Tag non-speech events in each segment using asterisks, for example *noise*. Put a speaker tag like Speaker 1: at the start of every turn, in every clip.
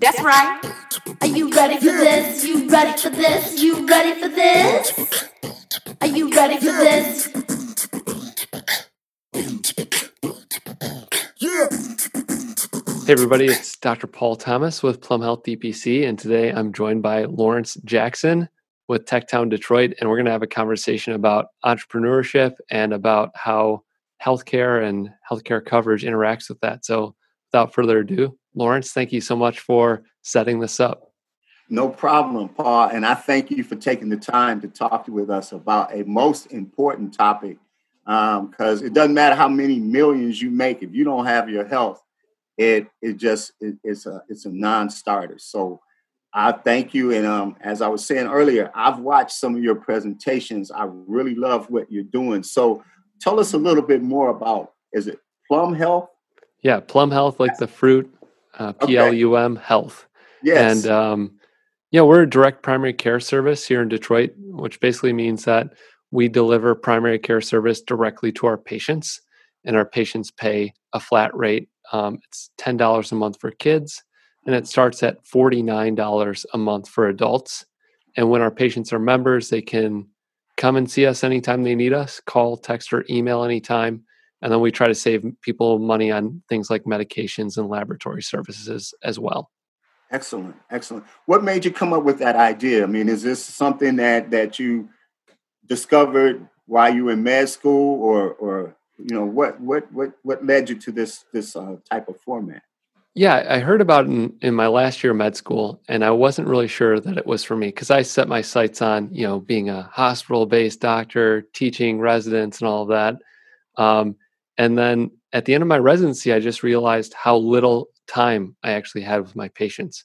Speaker 1: That's right. Are you ready for this? You ready for this? You ready for this? Are you ready for this?
Speaker 2: Hey, everybody, it's Dr. Paul Thomas with Plum Health DPC, and today I'm joined by Lawrence Jackson with TechTown Detroit, and we're going to have a conversation about entrepreneurship and about how healthcare and healthcare coverage interacts with that. So, without further ado, Lawrence, thank you so much for setting this up.
Speaker 3: No problem, Paul. And I thank you for taking the time to talk with us about a most important topic. Because um, it doesn't matter how many millions you make, if you don't have your health, it it just it, it's a it's a non-starter. So I thank you. And um, as I was saying earlier, I've watched some of your presentations. I really love what you're doing. So tell us a little bit more about is it Plum Health?
Speaker 2: Yeah, Plum Health, like the fruit, uh, P L U M Health.
Speaker 3: Yes.
Speaker 2: And um, yeah, we're a direct primary care service here in Detroit, which basically means that we deliver primary care service directly to our patients, and our patients pay a flat rate. Um, it's ten dollars a month for kids, and it starts at forty nine dollars a month for adults. And when our patients are members, they can come and see us anytime they need us, call, text, or email anytime. And then we try to save people money on things like medications and laboratory services as well.
Speaker 3: Excellent, excellent. What made you come up with that idea? I mean, is this something that that you discovered while you were in med school, or or you know what what what what led you to this this uh, type of format?
Speaker 2: Yeah, I heard about it in, in my last year of med school, and I wasn't really sure that it was for me because I set my sights on, you know, being a hospital-based doctor, teaching residents, and all of that. Um, and then at the end of my residency, I just realized how little time I actually had with my patients.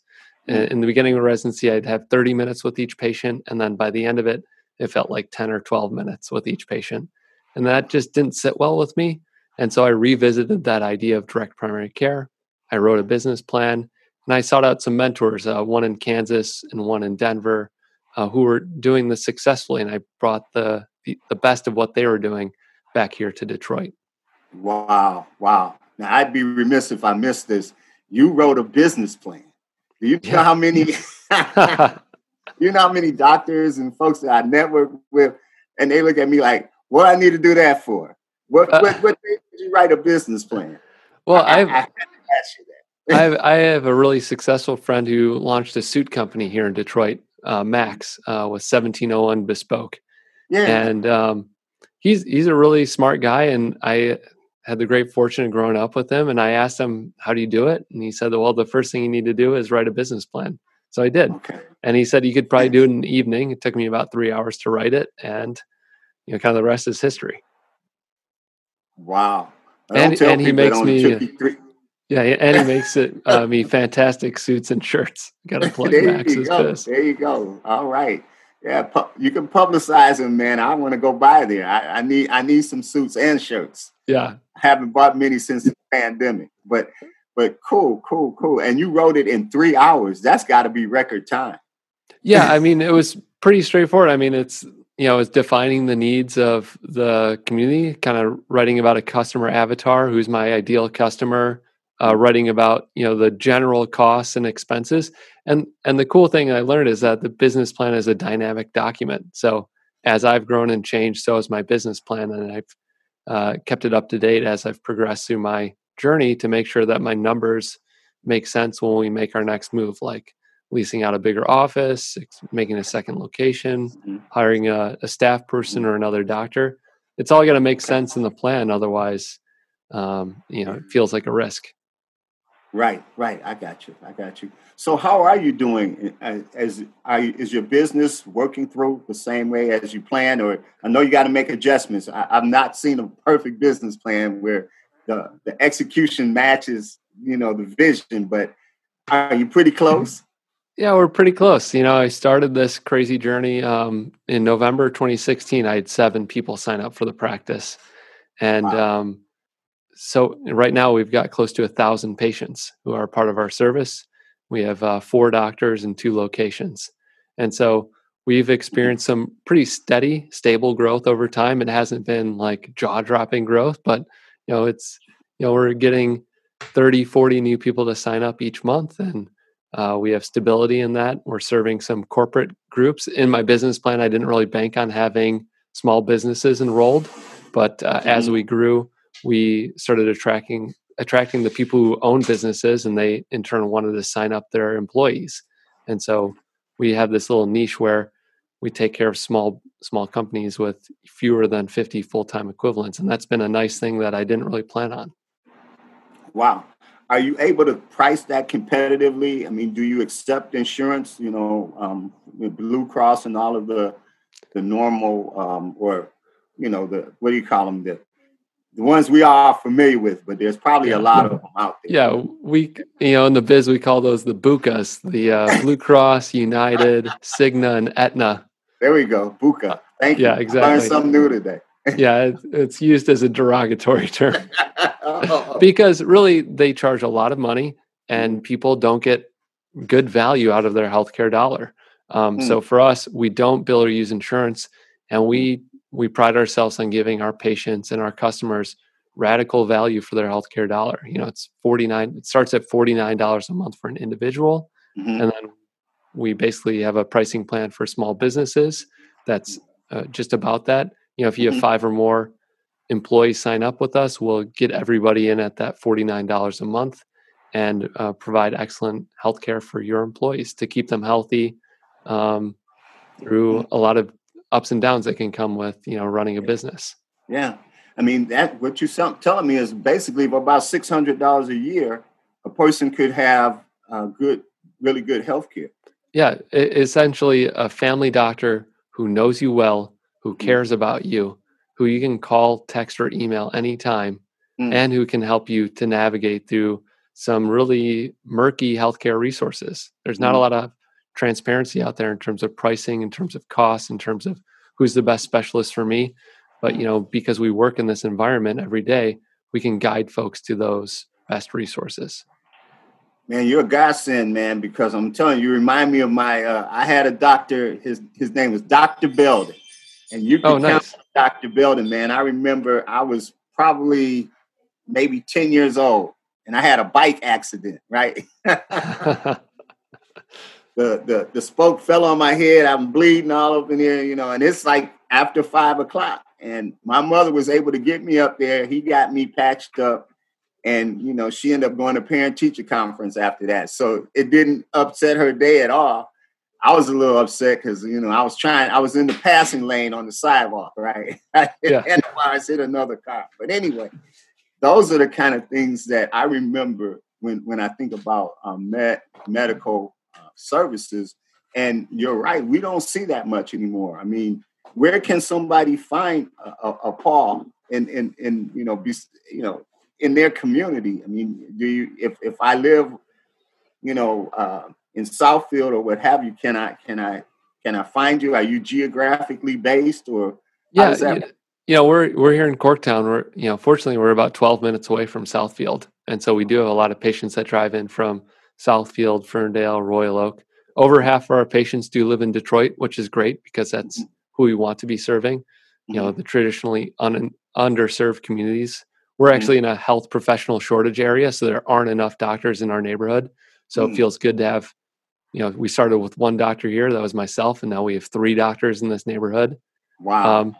Speaker 2: Mm. In the beginning of residency, I'd have 30 minutes with each patient, and then by the end of it, it felt like 10 or 12 minutes with each patient. And that just didn't sit well with me. And so I revisited that idea of direct primary care I wrote a business plan, and I sought out some mentors, uh, one in Kansas and one in Denver, uh, who were doing this successfully. And I brought the, the, the best of what they were doing back here to Detroit.
Speaker 3: Wow, wow! Now I'd be remiss if I missed this. You wrote a business plan. Do you yeah. know how many? *laughs* *laughs* you know how many doctors and folks that I network with, and they look at me like, "What I need to do that for? What uh, what, what did you write a business plan?"
Speaker 2: Well, I, I, you that. *laughs* I, have, I have a really successful friend who launched a suit company here in Detroit, uh, Max, uh, with 1701 Bespoke. Yeah. And um, he's he's a really smart guy, and I had the great fortune of growing up with him. And I asked him, "How do you do it?" And he said, "Well, the first thing you need to do is write a business plan." So I did. Okay. And he said you could probably do it in the evening. It took me about three hours to write it, and you know, kind of the rest is history.
Speaker 3: Wow.
Speaker 2: And, and he makes me. Three, yeah, and he makes it uh, me fantastic suits and shirts. *laughs* Got to *laughs* plug there Max's
Speaker 3: you go. There you go. All right. Yeah, pu- you can publicize him, man. I want to go by there. I, I, need I need some suits and shirts.
Speaker 2: Yeah,
Speaker 3: haven't bought many since the pandemic, but but cool, cool, cool. And you wrote it in three hours. That's got to be record time.
Speaker 2: Yeah, *laughs* I mean, it was pretty straightforward. I mean, it's you know, it's defining the needs of the community, kind of writing about a customer avatar who's my ideal customer uh, writing about you know the general costs and expenses and and the cool thing i learned is that the business plan is a dynamic document so as i've grown and changed so has my business plan and i've uh, kept it up to date as i've progressed through my journey to make sure that my numbers make sense when we make our next move like leasing out a bigger office making a second location mm-hmm. hiring a, a staff person or another doctor. It's all got to make sense in the plan otherwise um, you know it feels like a risk
Speaker 3: Right, right. I got you. I got you. So, how are you doing? As are you, is your business working through the same way as you planned, or I know you got to make adjustments. I, have not seen a perfect business plan where the the execution matches, you know, the vision. But are you pretty close?
Speaker 2: Yeah, we're pretty close. You know, I started this crazy journey um, in November 2016. I had seven people sign up for the practice, and wow. um, so right now we've got close to a thousand patients who are part of our service. We have uh, four doctors in two locations, and so we've experienced some pretty steady, stable growth over time. It hasn't been like jaw-dropping growth, but you know it's you know we're getting 30, 40 new people to sign up each month, and Uh, we have stability in that. We're serving some corporate groups. In my business plan, I didn't really bank on having small businesses enrolled, but uh, mm-hmm. as we grew, we started attracting attracting the people who own businesses, and they in turn wanted to sign up their employees. And so we have this little niche where we take care of small small companies with fewer than 50 full-time equivalents. And that's been a nice thing that i didn't really plan on.
Speaker 3: Wow. Are you able to price that competitively? I mean do you accept insurance you know um, blue cross and all of the the normal um, or you know the what do you call them? The the ones we are familiar with, but there's probably a lot of them out there.
Speaker 2: Yeah, we you know in the biz we call those the BUCAs, the uh, *laughs* Blue Cross, United, Cigna, and Aetna.
Speaker 3: There we go. BUCA. Thank you.
Speaker 2: Yeah, exactly.
Speaker 3: I learned something new today. *laughs*
Speaker 2: yeah, it's, it's used as a derogatory term *laughs* because really they charge a lot of money and people don't get good value out of their healthcare dollar. Um, mm. So for us, we don't bill or use insurance, and we we pride ourselves on giving our patients and our customers radical value for their healthcare dollar. You know, it's forty nine. It starts at forty nine dollars a month for an individual, mm-hmm. and then we basically have a pricing plan for small businesses that's uh, just about that. You know, if you have mm-hmm. five or more employees sign up with us, we'll get everybody in at that $49 a month and uh, provide excellent health care for your employees to keep them healthy um, through mm-hmm. a lot of ups and downs that can come with, you know, running a business.
Speaker 3: Yeah. I mean, that what you're telling me is basically for about $600 a year, a person could have uh, good, really good health care.
Speaker 2: Yeah, essentially a family doctor who knows you well, who mm. cares about you, who you can call, text, or email anytime, mm. and who can help you to navigate through some really murky healthcare resources. There's not mm. a lot of transparency out there in terms of pricing, in terms of costs, in terms of who's the best specialist for me. But you know, because we work in this environment every day, we can guide folks to those best resources.
Speaker 3: Man, you're a godsend, man, because I'm telling you, you remind me of my uh, I had a doctor, his his name was Dr. Belden. And you can oh, nice. count Dr. Belden, man. I remember I was probably maybe 10 years old and I had a bike accident, right? *laughs* *laughs* the, the the spoke fell on my head. I'm bleeding all over in here, you know, and it's like after five o'clock. And my mother was able to get me up there. He got me patched up and you know she ended up going to parent teacher conference after that so it didn't upset her day at all i was a little upset because you know i was trying i was in the passing lane on the sidewalk right *laughs* yeah. and i hit another car but anyway those are the kind of things that i remember when when i think about um, med, medical services and you're right we don't see that much anymore i mean where can somebody find a, a, Paul in, in, and you know be you know in their community. I mean, do you if if I live, you know, uh, in Southfield or what have you, can I can I can I find you? Are you geographically based or
Speaker 2: yeah? You, you know, we're we're here in Corktown. We're you know, fortunately, we're about twelve minutes away from Southfield, and so we do have a lot of patients that drive in from Southfield, Ferndale, Royal Oak. Over half of our patients do live in Detroit, which is great because that's mm-hmm. who we want to be serving. You know, mm-hmm. the traditionally un- underserved communities we're mm-hmm. actually in a health professional shortage area, so there aren't enough doctors in our neighborhood. So mm. it feels good to have, you know, we started with one doctor here, that was myself, and now we have three doctors in this neighborhood.
Speaker 3: Wow. Um,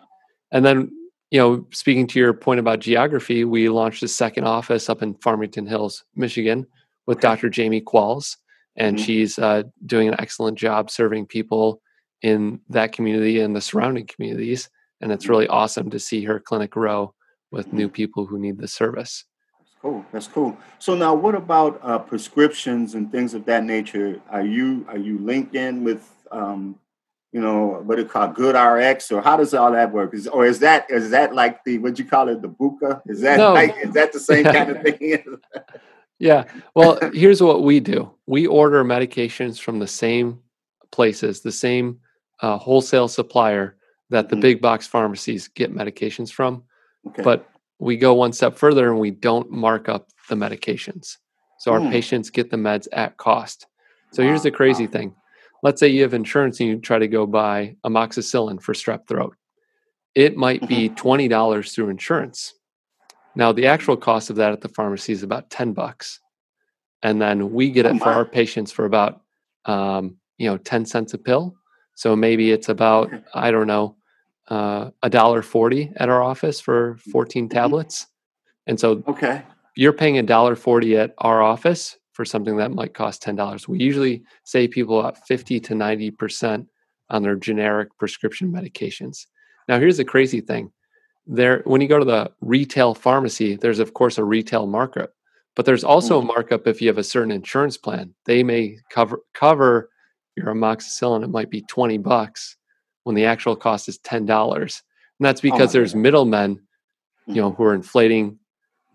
Speaker 2: and then, you know, speaking to your point about geography, we launched a second office up in Farmington Hills, Michigan, with. Dr. Jamie Qualls, and mm-hmm. she's uh, doing an excellent job serving people in that community and the surrounding communities. And it's mm-hmm. really awesome to see her clinic grow with new people who need the service.
Speaker 3: That's cool. That's cool. So now, what about uh, prescriptions and things of that nature? Are you are you linked in with um, you know what it called GoodRx or how does all that work is, or is that is that like the what you call it the BUCA is that no. like, is that the same *laughs* kind of thing *laughs*
Speaker 2: yeah well here's what we do we order medications from the same places the same uh, wholesale supplier that the mm-hmm. big box pharmacies get medications from Okay. But we go one step further and we don't mark up the medications. So our hmm. patients get the meds at cost. So wow. here's the crazy wow. thing. Let's say you have insurance and you try to go buy amoxicillin for strep throat. It might be mm-hmm. $20 through insurance. Now the actual cost of that at the pharmacy is about 10 bucks. and then we get it for our patients for about um, you know 10 cents a pill. So maybe it's about i don't know uh, a dollar 40 at our office for 14
Speaker 3: Mm-hmm.
Speaker 2: tablets. And so
Speaker 3: Okay.
Speaker 2: you're paying a dollar 40 at our office for something that might cost $10 we usually save people about 50 to 90% on their generic prescription medications. Now here's the crazy thing there when you go to the retail pharmacy there's of course a retail markup but there's also a mm-hmm. markup if you have a certain insurance plan. They may cover cover your amoxicillin it might be 20 bucks when the actual cost is $10 and that's oh because
Speaker 3: my
Speaker 2: there's middlemen you know mm-hmm. who are inflating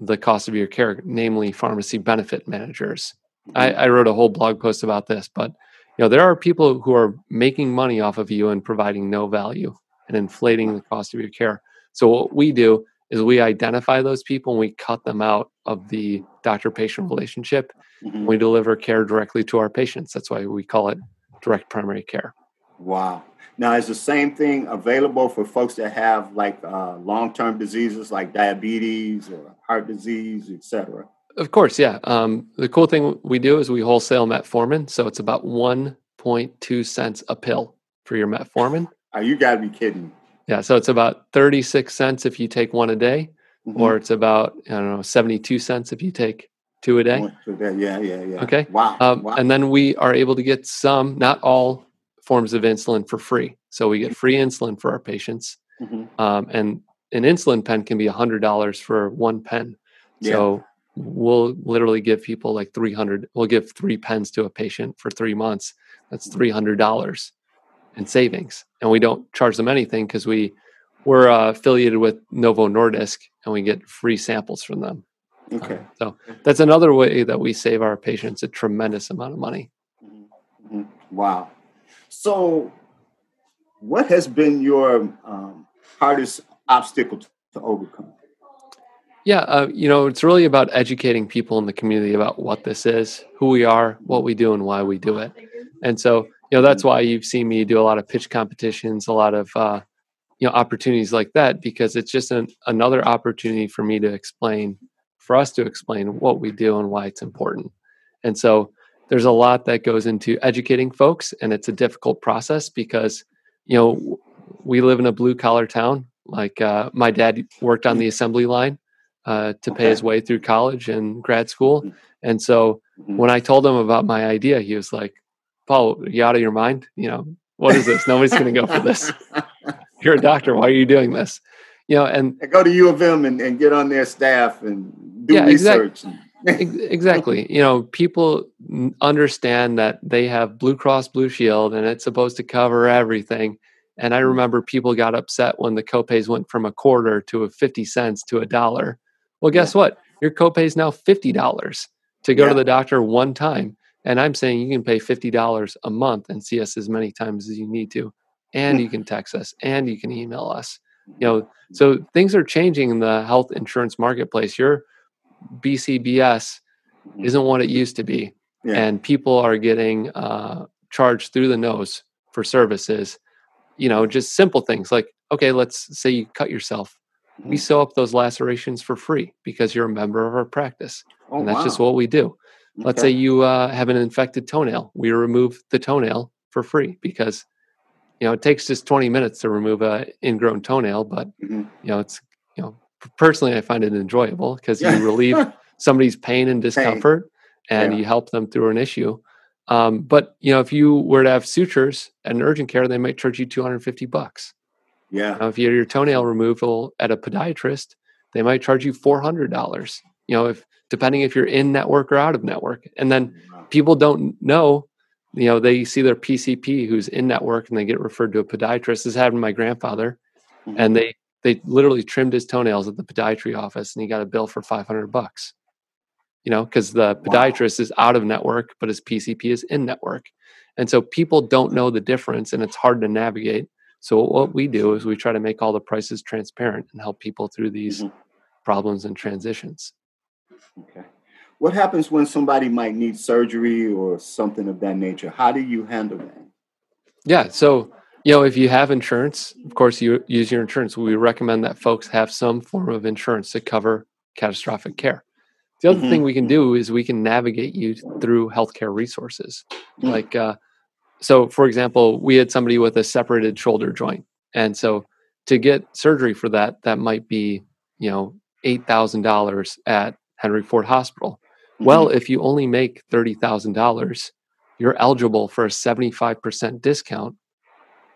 Speaker 2: the cost of your care namely pharmacy benefit managers. I, mm-hmm. I wrote a whole blog post about this but you know there are people who are making money off of you and providing no value and inflating the cost of your care so what we do is we identify those people and we cut them out of the doctor patient relationship
Speaker 3: Mhm.
Speaker 2: we deliver care directly to our patients that's why we call it direct primary care
Speaker 3: Wow. Now, is the same thing available for folks that have like uh, long-term diseases like diabetes or heart disease, et cetera?
Speaker 2: Of course, yeah. Um, the cool thing we do is we wholesale metformin, so it's about 1.2 cents a pill for your metformin.
Speaker 3: Oh, you got to be kidding.
Speaker 2: Yeah, so it's about 36 cents if you take one a day,
Speaker 3: Mhm.
Speaker 2: or it's about I don't know 72 cents if you take two a day.
Speaker 3: Yeah, yeah, yeah.
Speaker 2: Okay.
Speaker 3: Wow.
Speaker 2: Um,
Speaker 3: wow.
Speaker 2: And then we are able to get some, not all forms of insulin for free. So we get free insulin for our patients,
Speaker 3: Mhm.
Speaker 2: um, and an insulin pen can be $100 for one pen.
Speaker 3: Yeah.
Speaker 2: So we'll literally give people like 300, we'll give three pens to a patient for three months. That's $300 in savings. And we don't charge them anything because we, we're uh, affiliated with Novo Nordisk and we get free samples from them.
Speaker 3: Okay.
Speaker 2: So that's another way that we save our patients a tremendous amount of money.
Speaker 3: Mhm. Wow. So, what has been your um, hardest obstacle to overcome?
Speaker 2: Yeah, uh, you know, it's really about educating people in the community about what this is, who we are, what we do, and why we do it. And so, you know, that's why you've seen me do a lot of pitch competitions, a lot of, uh, you know, opportunities like that, because it's just an, another opportunity for me to explain, for us to explain what we do and why it's important. And so, there's a lot that goes into educating folks, and it's a difficult process because, you know, we live in a blue collar town. Like uh, my dad worked on the assembly line uh, to pay his way through college and grad school. And so
Speaker 3: Mhm.
Speaker 2: when I told him about my idea, he was like, Paul, you out of your mind? You know, what is this? Nobody's going to go for this. *laughs* You're a doctor. Why are you doing this? You know, and
Speaker 3: Go to U of M and, and get on their staff and do
Speaker 2: Yeah,
Speaker 3: research. and-
Speaker 2: exactly, you know, people understand that they have Blue Cross Blue Shield and it's supposed to cover everything. And I mm. remember people got upset when the copays went from a quarter to a 50 cents to a dollar. Well, guess what? Your copay is now $50 to go
Speaker 3: Yeah.
Speaker 2: to the doctor one time. And I'm saying you can pay $50 a month and see us as many times as you need to. And you can text us and you can email us. You know, so things are changing in the health insurance marketplace. Your BCBS isn't what it used to be.
Speaker 3: Yeah.
Speaker 2: And people are getting uh, charged through the nose for services. You know, just simple things like, okay, let's say you cut yourself. We
Speaker 3: Mhm.
Speaker 2: sew up those lacerations for free because you're a member of our practice.
Speaker 3: Oh,
Speaker 2: and that's just what we do. Let's say you uh, have an infected toenail. We remove the toenail for free because, you know, it takes just 20 minutes to remove a ingrown toenail, but,
Speaker 3: Mhm.
Speaker 2: you know, it's, you know, personally, I find it enjoyable because you *laughs* relieve somebody's pain and discomfort and
Speaker 3: Yeah.
Speaker 2: you help them through an issue. Um, but you know, if you were to have sutures at an urgent care, they might charge you 250 bucks.
Speaker 3: yeah.
Speaker 2: If you had your toenail removal at a podiatrist, they might charge you $400. You know, if depending if you're in network or out of network. And then people don't know, you know, they see their PCP who's in network and they get referred to a podiatrist. This happened to my grandfather,
Speaker 3: Mhm.
Speaker 2: and they they literally trimmed his toenails at the podiatry office, and he got a bill for 500 bucks. You know, because the podiatrist is out of network, but his PCP is in network, and so people don't know the difference, and it's hard to navigate. So what we do is we try to make all the prices transparent and help people through these
Speaker 3: Mhm.
Speaker 2: problems and transitions.
Speaker 3: Okay. What happens when somebody might need surgery or something of that nature? How do you handle that?
Speaker 2: Yeah. So, you know, if you have insurance, of course, you use your insurance. We recommend that folks have some form of insurance to cover catastrophic care. The other mm-hmm. thing we can do is we can navigate you through healthcare resources. Mm-hmm. Like, uh, so for example, we had somebody with a separated shoulder joint. And so to get surgery for that, that might be, you know, $8,000 at Henry Ford Hospital. Mm-hmm. Well, if you only make $30,000, you're eligible for a 75% discount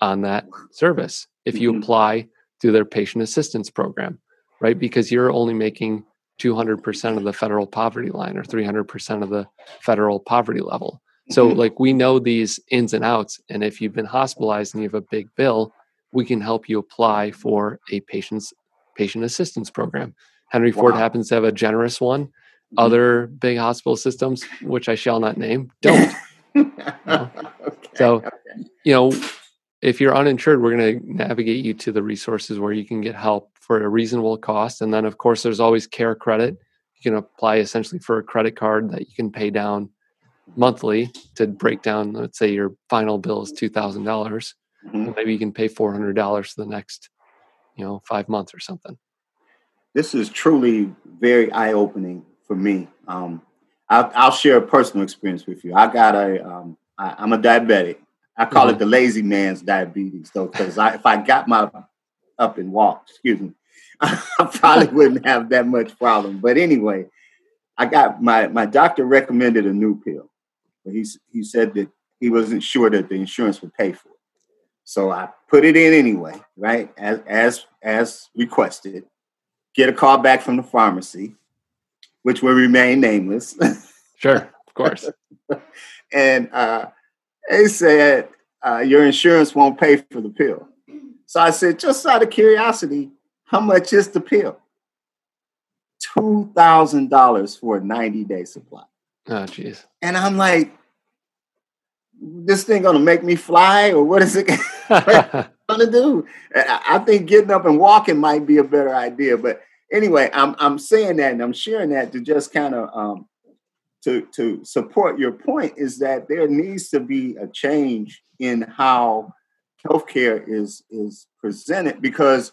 Speaker 2: on that service if you mm-hmm. apply through their patient assistance program, right? Because you're only making 200% of the federal poverty line or 300% of the federal poverty level. So, mm-hmm. like, we know these ins and outs. And if you've been hospitalized and you have a big bill, we can help you apply for a patient's patient assistance program. Henry wow. Ford happens to have a generous one. Mm-hmm. Other big hospital systems, which I shall not name, don't. *laughs* *laughs* okay. So, okay. you know, if you're uninsured, we're going to navigate you to the resources where you can get help for a reasonable cost. And then, of course, there's always care credit. You can apply essentially for a credit card that you can pay down monthly to break down, let's say your final bill is 2,000. dollars mm-hmm. Maybe you can pay $400 for the next, you know, five months or something.
Speaker 3: This is truly very eye opening for me. Um, I'll, I'll, share a personal experience with you. I got a, um, I, I'm a diabetic. I call mm-hmm. it the lazy man's diabetes, though, because if I got my up and walked, excuse me, *laughs* I probably *laughs* wouldn't have that much problem. But anyway, I got my my doctor recommended a new pill, but he he said that he wasn't sure that the insurance would pay for it. So I put it in anyway, right as as as requested. Get a call back from the pharmacy, which will remain nameless. *laughs*
Speaker 2: sure, of course. *laughs*
Speaker 3: and uh, they said uh, your insurance won't pay for the pill. So I said, just out of curiosity, how much is the pill? Two thousand dollars for a ninety day supply.
Speaker 2: Oh, jeez.
Speaker 3: And I'm like, this thing gonna make me fly, or what is it *laughs* gonna do? I think getting up and walking might be a better idea. But anyway, I'm I'm saying that and I'm sharing that to just kind of um, to to support your point is that there needs to be a change in how healthcare is is presented because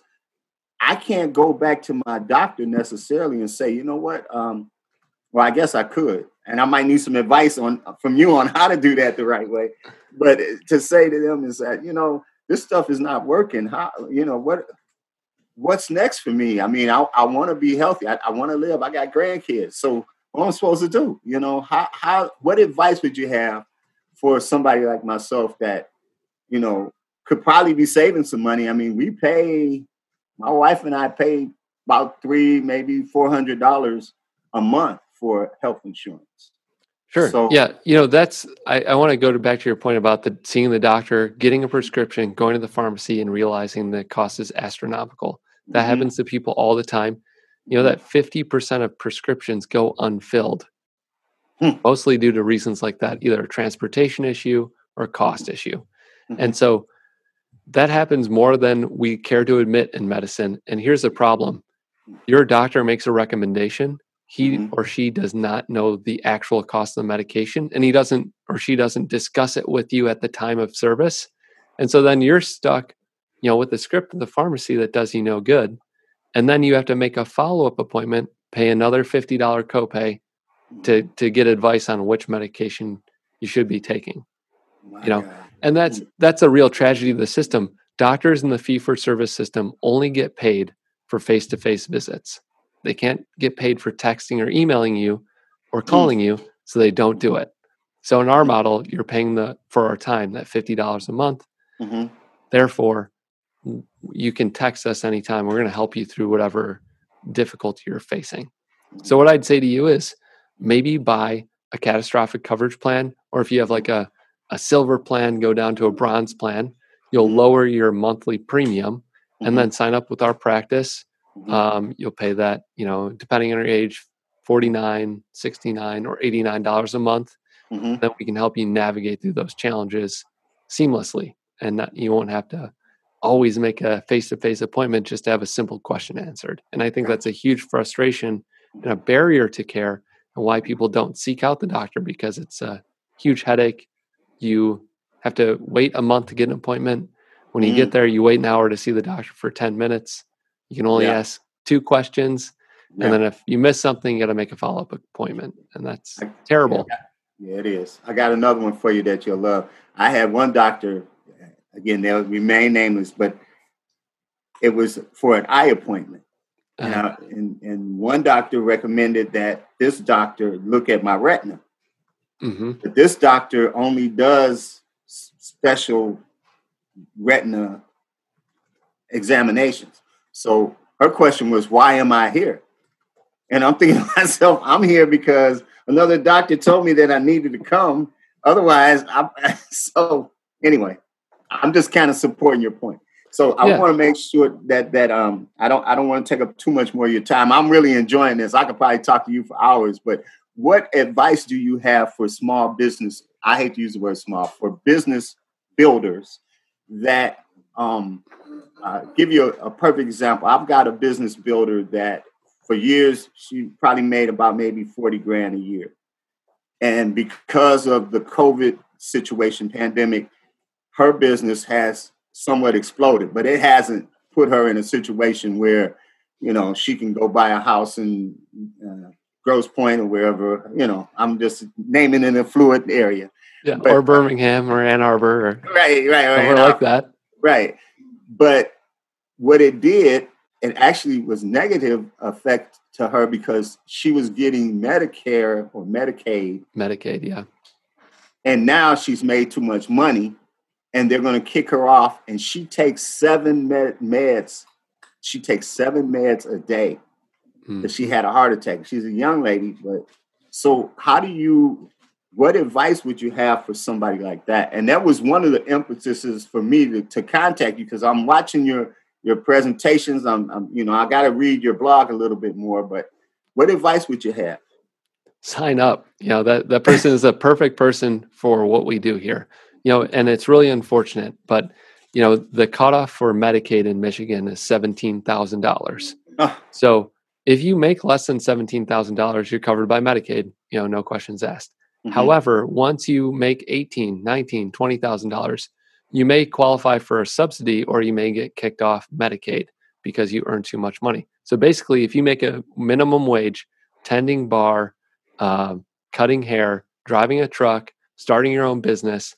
Speaker 3: I can't go back to my doctor necessarily and say, you know what, um, well, I guess I could, and I might need some advice on from you on how to do that the right way. But to say to them is that you know this stuff is not working. How you know what? What's next for me? I mean, I, I want to be healthy. I, I want to live. I got grandkids, so what am I supposed to do? You know, how how what advice would you have for somebody like myself that, you know, could probably be saving some money? I mean, we pay my wife and I pay about three, maybe four hundred dollars a month for health insurance.
Speaker 2: Sure. So, yeah, you know that's I, I want to go to back to your point about the seeing the doctor, getting a prescription, going to the pharmacy, and realizing the cost is astronomical. That mm-hmm. happens to people all the time you know that 50% of prescriptions go unfilled hmm. mostly due to reasons like that either a transportation issue or a cost issue mm-hmm. and so that happens more than we care to admit in medicine and here's the problem your doctor makes a recommendation he mm-hmm. or she does not know the actual cost of the medication and he doesn't or she doesn't discuss it with you at the time of service. And so then you're stuck you know with the script of the pharmacy that does you no good and then you have to make a follow-up appointment pay another $50 copay to to get advice on which medication you should be taking My you know? God. and that's that's a real tragedy of the system. Doctors in the fee for service system only get paid for face-to-face visits they can't get paid for texting or emailing you or calling you so they don't do it so in our model you're paying the for our time that $50 a month mm-hmm. therefore you can text us anytime. We're going to help you through whatever difficulty you're facing. So, what I'd say to you is maybe buy a catastrophic coverage plan, or if you have like a, a silver plan, go down to a bronze plan. You'll mm-hmm. lower your monthly premium and mm-hmm. then sign up with our practice. Mm-hmm. Um, you'll pay that, you know, depending on your age, 49 69 or $89 a month. Mm-hmm. Then we can help you navigate through those challenges seamlessly and not, you won't have to always make a face-to-face appointment just to have a simple question answered and i think that's a huge frustration and a barrier to care and why people don't seek out the doctor because it's a huge headache you have to wait a month to get an appointment when you mm. get there you wait an hour to see the doctor for 10 minutes you can only yeah. ask two questions Yeah. And then if you miss something, you got to make a follow up appointment, and that's I, terrible.
Speaker 3: Yeah, it is. I got another one for you that you'll love. I had one doctor. Again, they'll remain nameless, but it was for an eye appointment. Uh-huh. and, and one doctor recommended that this doctor look at my retina. Mm-hmm. But this doctor only does special retina examinations. So her question was, why am I here? And I'm thinking *laughs* to myself, I'm here because another doctor told me that I needed to come. Otherwise, I *laughs* so anyway, I'm just kind of supporting your point. So I yeah. want to make sure that that um I don't I don't want to take up too much more of your time. I'm really enjoying this. I could probably talk to you for hours, but what advice do you have for small business? I hate to use the word small for business builders that um uh, give you a, a perfect example. I've got a business builder that for years she probably made about maybe 40 grand a year. And because of the COVID situation, pandemic, her business has somewhat exploded, but it hasn't put her in a situation where, you know, she can go buy a house in uh, Grosse Pointe or wherever, you know, I'm just naming an affluent area.
Speaker 2: Yeah, but, or Birmingham or Ann Arbor or
Speaker 3: right, right, right,
Speaker 2: somewhere like that.
Speaker 3: Right. But what it did, it actually was negative effect to her because she was getting Medicare or Medicaid.
Speaker 2: Medicaid, yeah.
Speaker 3: And now she's made too much money and they're going to kick her off. And she takes seven med- meds. She takes seven meds a day because mm. she had a heart attack. She's a young lady, but so how do you? What advice would you have for somebody like that? And that was one of the impetuses for me to, to contact you because I'm watching your your presentations. I'm, I'm you know I got to read your blog a little bit more. But what advice would you have?
Speaker 2: Sign up. You know that that person is a perfect person for what we do here you know, and it's really unfortunate, but you know, the cutoff for Medicaid in Michigan is seventeen thousand dollars. Ah. So if you make less than seventeen thousand dollars, you're covered by Medicaid. You know, no questions asked. Mm-hmm. However, once you make eighteen, nineteen, twenty thousand dollars, you may qualify for a subsidy, or you may get kicked off Medicaid because you earn too much money. So basically, if you make a minimum wage, tending bar, uh, cutting hair, driving a truck, starting your own business,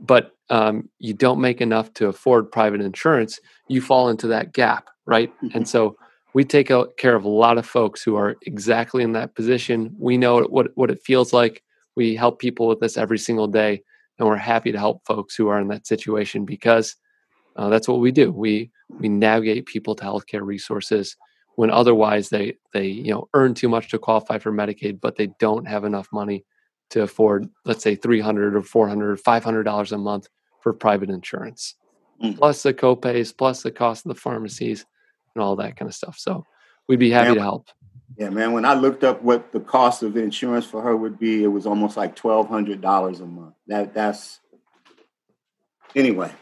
Speaker 2: but um, you don't make enough to afford private insurance, you fall into that gap, right? Mm-hmm. And so we take care of a lot of folks who are exactly in that position. We know what, what it feels like. We help people with this every single day, and we're happy to help folks who are in that situation because uh, that's what we do. We we navigate people to healthcare resources when otherwise they they you know earn too much to qualify for Medicaid, but they don't have enough money to afford, let's say, 300 or 400 or 500 dollars a month for private insurance, mm. plus the copays, plus the cost of the pharmacies, and all that kind of stuff. So we'd be happy to help.
Speaker 3: Yeah, man. When I looked up what the cost of insurance for her would be, it was almost like twelve hundred dollars a month. That that's anyway.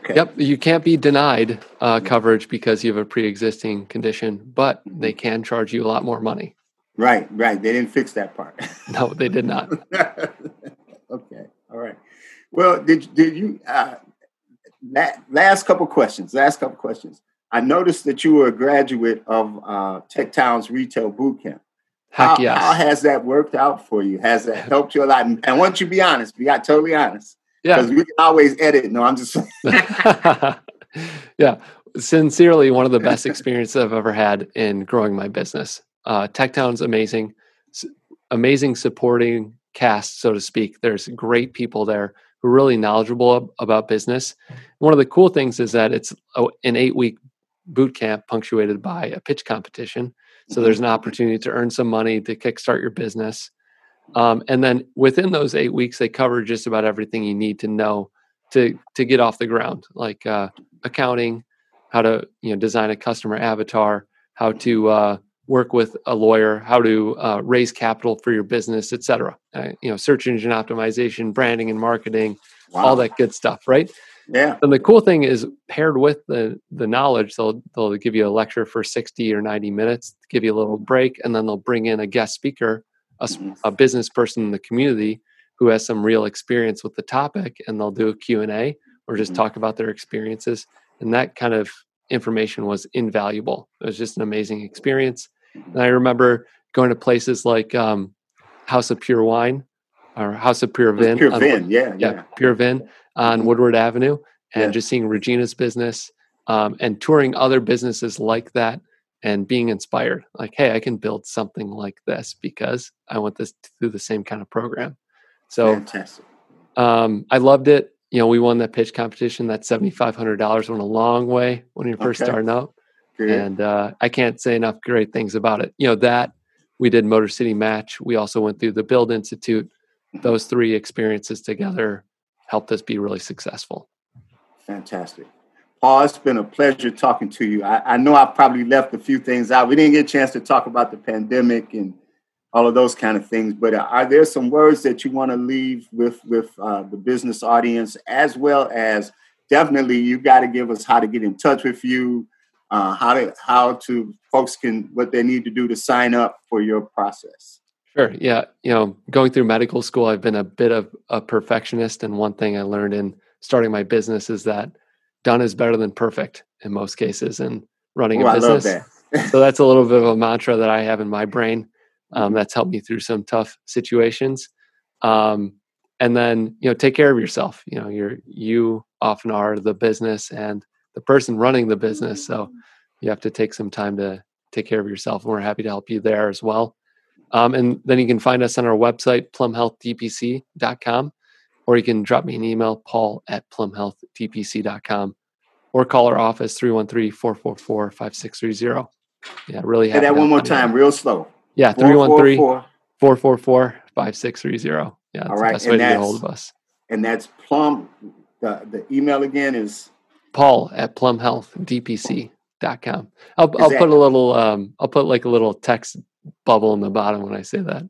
Speaker 2: Okay. Yep, you can't be denied uh, coverage because you have a pre-existing condition, but they mm-hmm. can charge you a lot more money.
Speaker 3: Right, right. They didn't fix that part. *laughs*
Speaker 2: no, they did not. *laughs*
Speaker 3: okay, all right. Well, did did you? Uh, last couple questions. Last couple questions. I noticed that you were a graduate of uh, TechTown's Retail Bootcamp. How, yes. how has that worked out for you? Has that *laughs* helped you a lot? And want you to be honest. Be totally honest. Yeah. Because we can always edit. No, I'm just. *laughs*
Speaker 2: yeah. Sincerely, one of the best experiences I've ever had in growing my business. Uh, TechTown's amazing, amazing supporting cast, so to speak. There's great people there who are really knowledgeable about business. One of the cool things is that it's an eight week boot camp punctuated by a pitch competition. So there's an mm-hmm. opportunity to earn some money to kickstart your business. Um, and then within those eight weeks, they cover just about everything you need to know to to get off the ground, like uh, accounting, how to you know design a customer avatar, how to uh, work with a lawyer, how to uh, raise capital for your business, et cetera. Uh, you know, search engine optimization, branding and marketing, wow. all that good stuff, right?
Speaker 3: Yeah.
Speaker 2: And the cool thing is paired with the the knowledge, they'll they'll give you a lecture for 60 or 90 minutes, give you a little break, and then they'll bring in a guest speaker, a, mm-hmm. a business person in the community who has some real experience with the topic, and they'll do a Q&A or just mm-hmm. talk about their experiences. And that kind of information was invaluable. It was just an amazing experience And I remember going to places like um, House of Pure Wine or House of Pure Vin.
Speaker 3: Pure Vin, yeah,
Speaker 2: yeah,
Speaker 3: yeah.
Speaker 2: Pure Vin on. Woodward Avenue, and
Speaker 3: Yeah.
Speaker 2: just seeing Regina's business um, and touring other businesses like that, and being inspired. Like, hey, I can build something like this because I want this through the same kind of program. So
Speaker 3: Fantastic.
Speaker 2: um, I loved it. You know, we won that pitch competition. That seventy five hundred dollars went a long way when you're first
Speaker 3: Okay.
Speaker 2: starting out,
Speaker 3: Good.
Speaker 2: and uh, I can't say enough great things about it. You know that we did Motor City Match. We also went through the Build Institute.
Speaker 3: Mhm.
Speaker 2: Those three experiences together helped us be really successful.
Speaker 3: Fantastic. Paul, it's been a pleasure talking to you. I, I know I probably left a few things out. We didn't get a chance to talk about the pandemic and all of those kind of things, but are there some words that you want to leave with with uh, the business audience, as well as definitely you got to give us how to get in touch with you, uh, how to how to folks can what they need to do to sign up for your process.
Speaker 2: Sure. Yeah. You know, going through medical school, I've been a bit of a perfectionist. And one thing I learned in starting my business is that done is better than perfect in most cases and running
Speaker 3: Oh,
Speaker 2: a
Speaker 3: love
Speaker 2: business.
Speaker 3: that.
Speaker 2: so *laughs* that's a little bit of a mantra that I have in my brain. Um, that's helped me through some tough situations. Um, and then, you know, take care of yourself. You know, you're, you often are the business and the person running the business. So you have to take some time to take care of yourself. And we're happy to help you there as well. Um, and then you can find us on our website, plumhealthdpc.com, or you can drop me an email, paul at plumhealthdpc.com, or call our office, 313 444 5630. Yeah, really
Speaker 3: Say that one more
Speaker 2: help you there.
Speaker 3: time, real slow.
Speaker 2: Yeah, 313
Speaker 3: 444,
Speaker 2: 444 5630. Yeah, that's
Speaker 3: All
Speaker 2: the
Speaker 3: right,
Speaker 2: best way to get a hold of us.
Speaker 3: and that's plum. The the email again is
Speaker 2: Paul at plumhealthdpc.com. I'll, I'll put a little, um, I'll put like a little text bubble in the bottom when I say that.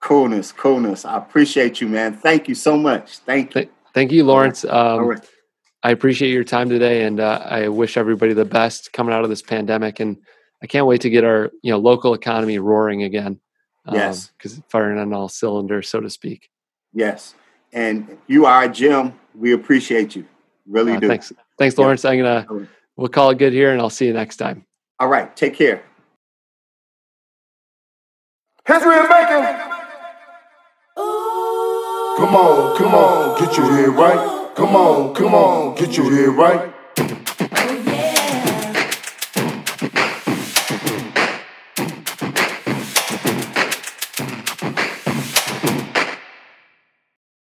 Speaker 3: coolness, coolness. I appreciate you, man. Thank you so much. Thank you.
Speaker 2: Thank you, Lawrence.
Speaker 3: All
Speaker 2: Um,
Speaker 3: right.
Speaker 2: I appreciate your time today, and uh, I wish everybody the best coming out of this pandemic. And I can't wait to get our you know local economy roaring again.
Speaker 3: Yes.
Speaker 2: because firing on all cylinders, so to speak.
Speaker 3: Yes. And you are Jim. We appreciate you. Really
Speaker 2: Uh,
Speaker 3: do.
Speaker 2: thanks, thanks,
Speaker 3: Yeah.
Speaker 2: Lawrence. I'm gonna we'll call it good here, and I'll see you next time.
Speaker 3: All right. Take care.
Speaker 4: History is making. Come on, come on, get your head right. Come on, come on, get your head right.